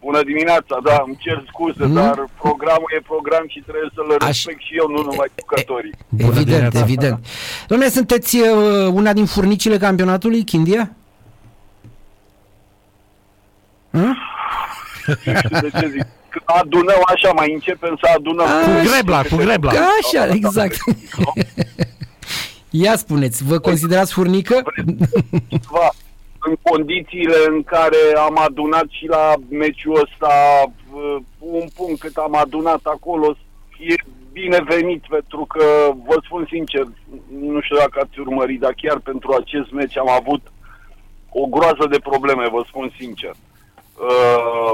Bună dimineața, da, îmi cer scuze, mm? dar programul e program și trebuie să-l respect Aș... și eu, nu numai jucătorii. Evident, dimineața. evident. Dom'le, sunteți uh, una din furnicile campionatului, Chindia? Hm? de ce zic? Când adunăm așa, mai începem să adunăm. A, cu grebla, cu grebla. Așa, exact. Ia spuneți, vă considerați furnică? Va în condițiile în care am adunat și la meciul ăsta uh, un punct cât am adunat acolo, e binevenit pentru că, vă spun sincer, nu știu dacă ați urmărit, dar chiar pentru acest meci am avut o groază de probleme, vă spun sincer. Uh,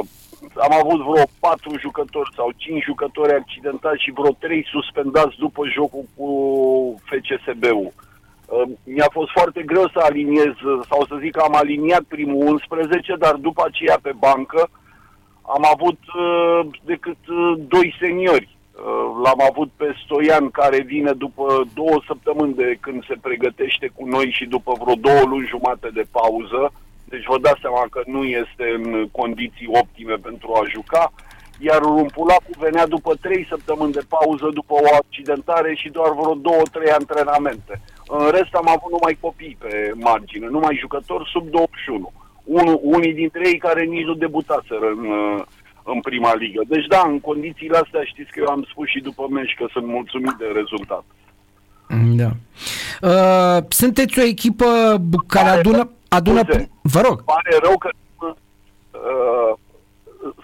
am avut vreo patru jucători sau cinci jucători accidentați și vreo trei suspendați după jocul cu FCSB-ul. Mi-a fost foarte greu să aliniez, sau să zic că am aliniat primul 11, dar după aceea pe bancă am avut uh, decât uh, doi seniori. Uh, l-am avut pe Stoian care vine după două săptămâni de când se pregătește cu noi și după vreo două luni jumate de pauză. Deci vă dați seama că nu este în condiții optime pentru a juca iar Rumpulacu venea după trei săptămâni de pauză după o accidentare și doar vreo două, trei antrenamente. În rest am avut numai copii pe margine, numai jucători sub 21. Unu, unii dintre ei care nici nu debutaseră în, în prima ligă. Deci da, în condițiile astea știți că eu am spus și după meci că sunt mulțumit de rezultat. Da. Uh, sunteți o echipă care pare adună... adună scuze, vă rog. Pare rău că... Uh,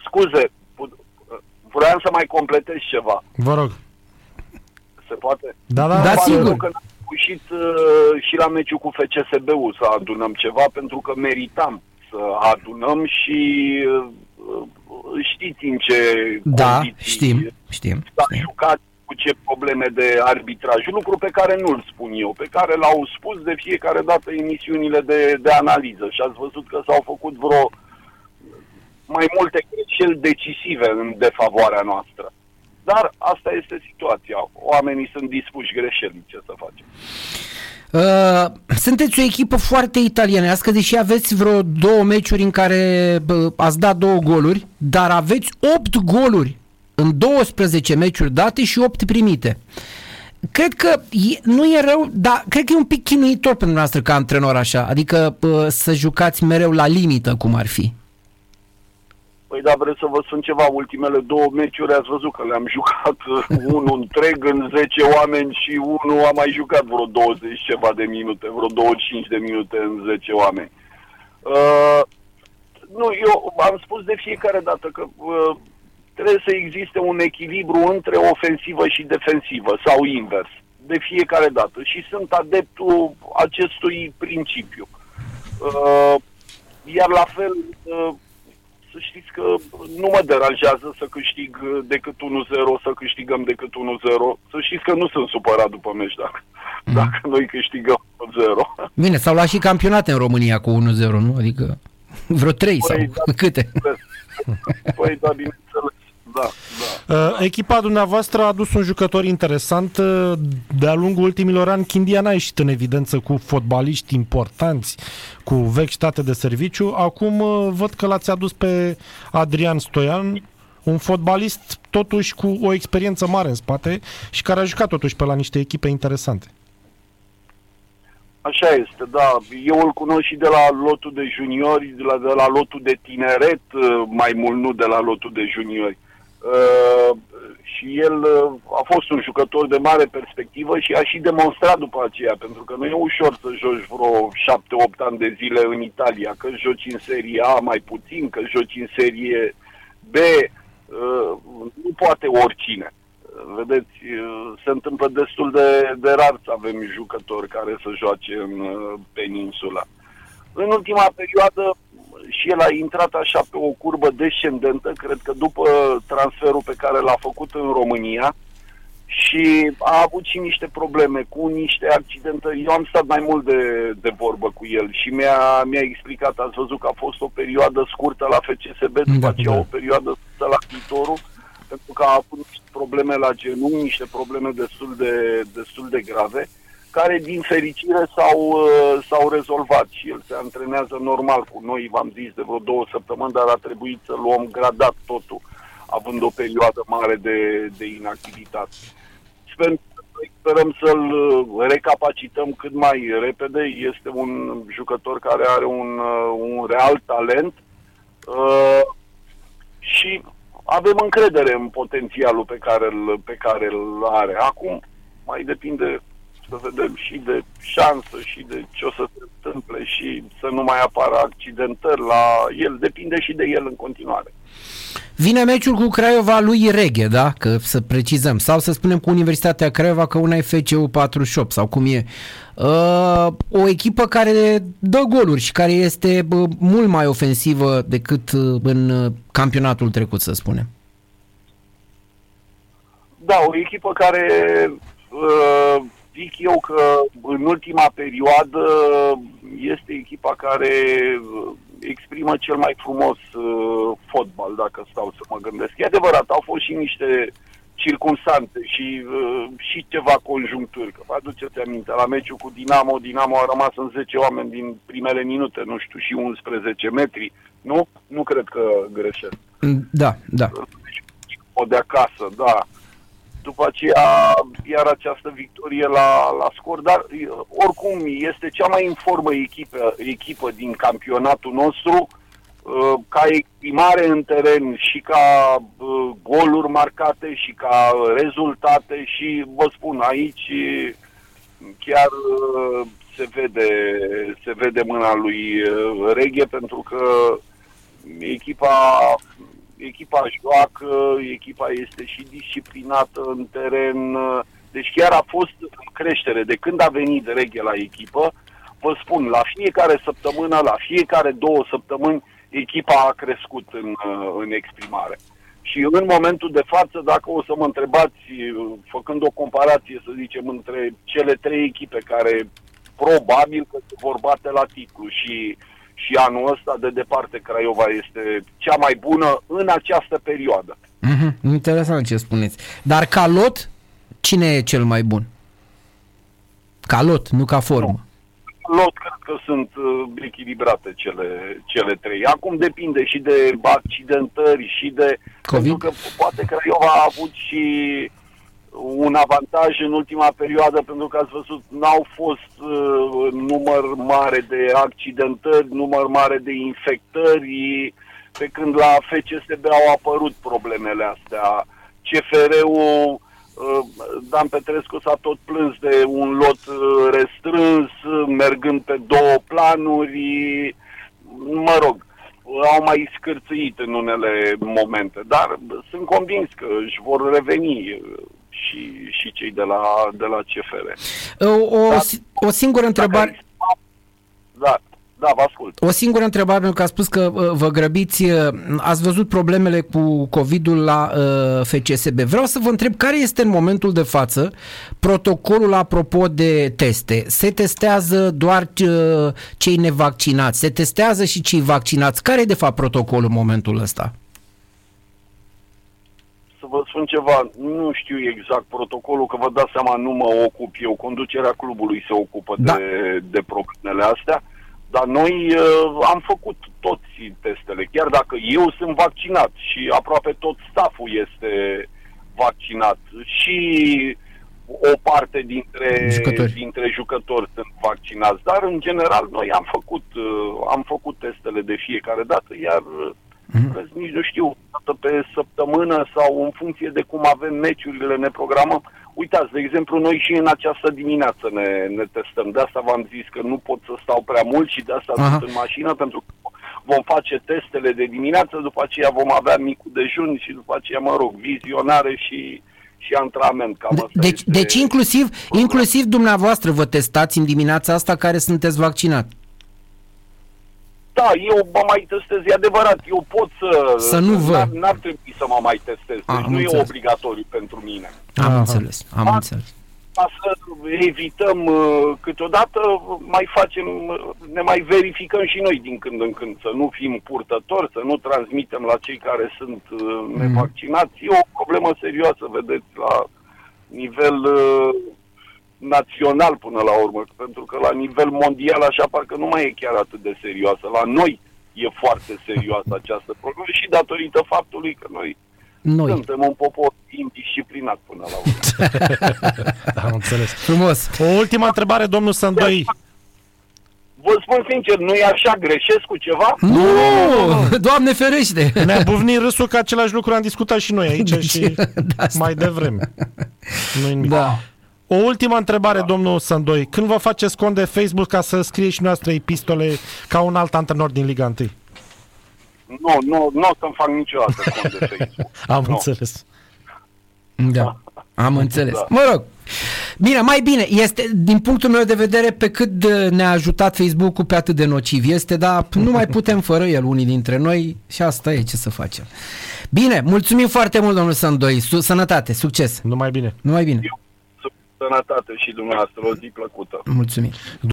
scuze, vreau să mai completez ceva. Vă rog. Se poate? Da, da, da sigur. Că n-am reușit uh, și la meciul cu FCSB-ul să adunăm ceva, pentru că meritam să adunăm și uh, știți în ce da, știm, știm, s-a știm. jucat cu ce probleme de arbitraj, lucru pe care nu-l spun eu, pe care l-au spus de fiecare dată emisiunile de, de analiză și ați văzut că s-au făcut vreo mai multe greșeli decisive în defavoarea noastră. Dar asta este situația. Oamenii sunt dispuși greșeli, ce să facem. Uh, sunteți o echipă foarte italienească, deși aveți vreo două meciuri în care uh, ați dat două goluri, dar aveți 8 goluri în 12 meciuri date și 8 primite. Cred că e, nu e rău, dar cred că e un pic chinuitor pentru noastră ca antrenor așa, adică uh, să jucați mereu la limită, cum ar fi. Păi da, vreți să vă spun ceva, ultimele două meciuri ați văzut că le-am jucat unul întreg în 10 oameni și unul a mai jucat vreo 20 ceva de minute, vreo 25 de minute în 10 oameni. Uh, nu, eu am spus de fiecare dată că uh, trebuie să existe un echilibru între ofensivă și defensivă sau invers, de fiecare dată și sunt adeptul acestui principiu. Uh, iar la fel, uh, să știți că nu mă deranjează să câștig decât 1-0, să câștigăm decât 1-0. Să știți că nu sunt supărat după meci dacă, mm. dacă noi câștigăm 1-0. Bine, s-au luat și campionate în România cu 1-0, nu? Adică vreo 3 păi, sau da, câte? Păi da, bineînțeles da, da, uh, Echipa dumneavoastră a adus un jucător interesant. Uh, de-a lungul ultimilor ani, Chindia n-a ieșit în evidență cu fotbaliști importanți, cu vechi state de serviciu. Acum uh, văd că l-ați adus pe Adrian Stoian, un fotbalist totuși cu o experiență mare în spate și care a jucat totuși pe la niște echipe interesante. Așa este, da. Eu îl cunosc și de la lotul de juniori, de la, de la lotul de tineret, mai mult nu de la lotul de juniori. Uh, și el uh, a fost un jucător de mare perspectivă și a și demonstrat după aceea, pentru că nu e ușor să joci vreo 7-8 ani de zile în Italia, că joci în serie A mai puțin, că joci în serie B, uh, nu poate oricine. Vedeți, se întâmplă destul de, de rar să avem jucători care să joace în peninsula. În ultima perioadă și el a intrat așa pe o curbă descendentă, cred că după transferul pe care l-a făcut în România și a avut și niște probleme cu niște accidente. Eu am stat mai mult de, de vorbă cu el și mi-a, mi-a explicat, ați văzut că a fost o perioadă scurtă la FCSB, după da, aceea da. o perioadă scurtă la viitorul, pentru că a avut niște probleme la genunchi, niște probleme destul de, destul de grave care din fericire s-au, uh, s-au rezolvat și el se antrenează normal cu noi, v-am zis, de vreo două săptămâni, dar a trebuit să luăm gradat totul, având o perioadă mare de, de inactivitate. Sper, sperăm să-l uh, recapacităm cât mai repede. Este un jucător care are un, uh, un real talent uh, și avem încredere în potențialul pe care îl, pe care îl are. Acum mai depinde să vedem și de șansă și de ce o să se întâmple și să nu mai apară accidentări la el. Depinde și de el în continuare. Vine meciul cu Craiova lui Reghe, da? Că să precizăm. Sau să spunem cu Universitatea Craiova că una e FCU 48 sau cum e. Uh, o echipă care dă goluri și care este uh, mult mai ofensivă decât uh, în uh, campionatul trecut, să spunem. Da, o echipă care uh, zic eu că în ultima perioadă este echipa care exprimă cel mai frumos uh, fotbal, dacă stau să mă gândesc. E adevărat, au fost și niște circunstante și, uh, și ceva conjuncturi. Că vă aduceți aminte, la meciul cu Dinamo, Dinamo a rămas în 10 oameni din primele minute, nu știu, și 11 metri. Nu? Nu cred că greșesc. Da, da. O de acasă, da după aceea iar această victorie la, la scor, dar oricum este cea mai informă echipă, echipă din campionatul nostru, uh, ca exprimare în teren și ca uh, goluri marcate și ca rezultate și vă spun aici chiar uh, se vede, se vede mâna lui Reghe pentru că echipa echipa joacă, echipa este și disciplinată în teren, deci chiar a fost în creștere. De când a venit Reghe la echipă, vă spun, la fiecare săptămână, la fiecare două săptămâni, echipa a crescut în, în exprimare. Și în momentul de față, dacă o să mă întrebați, făcând o comparație, să zicem, între cele trei echipe care probabil că se vor bate la titlu și uh, și anul ăsta, de departe, Craiova este cea mai bună în această perioadă. Mm-hmm. Interesant ce spuneți. Dar ca lot, cine e cel mai bun? Ca lot, nu ca formă. Nu. Lot cred că sunt uh, echilibrate cele, cele trei. Acum depinde și de accidentări și de... COVID? Pentru că poate Craiova a avut și un avantaj în ultima perioadă pentru că ați văzut n-au fost uh, număr mare de accidentări, număr mare de infectări, pe când la FCSB au apărut problemele astea. CFR-ul, uh, Dan Petrescu s-a tot plâns de un lot uh, restrâns, mergând pe două planuri, mă rog, au mai scârțâit în unele momente, dar sunt convins că își vor reveni și, și cei de la, de la CFR. O, o, da, o singură întrebare. Da, da, vă ascult. O singură întrebare, pentru că a spus că uh, vă grăbiți. Uh, ați văzut problemele cu COVID-ul la uh, FCSB. Vreau să vă întreb care este în momentul de față protocolul apropo de teste. Se testează doar uh, cei nevaccinați? Se testează și cei vaccinați? Care e de fapt protocolul în momentul ăsta? Vă spun ceva, nu știu exact protocolul, că vă dați seama, nu mă ocup eu, conducerea clubului se ocupă da. de, de problemele astea, dar noi uh, am făcut toți testele, chiar dacă eu sunt vaccinat și aproape tot stafful este vaccinat și o parte dintre jucători. dintre jucători sunt vaccinați, dar în general noi am făcut, uh, am făcut testele de fiecare dată, iar uh, Mm-hmm. Nici nu știu, dată pe săptămână sau în funcție de cum avem meciurile, ne programăm. Uitați, de exemplu, noi și în această dimineață ne, ne testăm. De asta v-am zis că nu pot să stau prea mult și de asta sunt în mașină, pentru că vom face testele de dimineață, după aceea vom avea micul dejun și după aceea, mă rog, vizionare și și antrenament. Cam de, deci, este deci inclusiv, inclusiv dumneavoastră vă testați în dimineața asta care sunteți vaccinat. Da, eu mă mai testez, e adevărat, eu pot să... Să nu vă... N-ar trebui să mă mai testez, deci nu înțeles. e obligatoriu pentru mine. Am Aha. înțeles, am A, înțeles. Ca să evităm uh, câteodată, mai facem, uh, ne mai verificăm și noi din când în când, să nu fim purtători, să nu transmitem la cei care sunt uh, mm. nevaccinați. E o problemă serioasă, vedeți, la nivel național până la urmă, pentru că la nivel mondial așa parcă nu mai e chiar atât de serioasă. La noi e foarte serioasă această problemă și datorită faptului că noi, Noi. suntem un popor indisciplinat până la urmă. Da, am înțeles. Frumos. O ultimă întrebare, domnul Sandoi. Vă spun sincer, nu e așa, greșesc cu ceva? Nu, Doamne ferește! Ne-a buvnit râsul că același lucru am discutat și noi aici Deci, și de asta. mai devreme. nu nimic. Da. O ultimă întrebare, da. domnul Sandoi. Când vă faceți cont de Facebook ca să scrieți și noastră epistole ca un alt antrenor din Liga 1? Nu, nu, nu o să-mi fac niciodată cont de Facebook. Am Nu. înțeles. Da, am înțeles. Da. Mă rog, bine, mai bine, este, din punctul meu de vedere, pe cât de ne-a ajutat Facebook-ul, pe atât de nociv este, dar nu mai putem fără el, unii dintre noi, și asta e, ce să facem. Bine, mulțumim foarte mult, domnul Sandoi, Su- sănătate, succes, Numai bine. numai bine, Sănătate și dumneavoastră, o zi plăcută. mulțumim.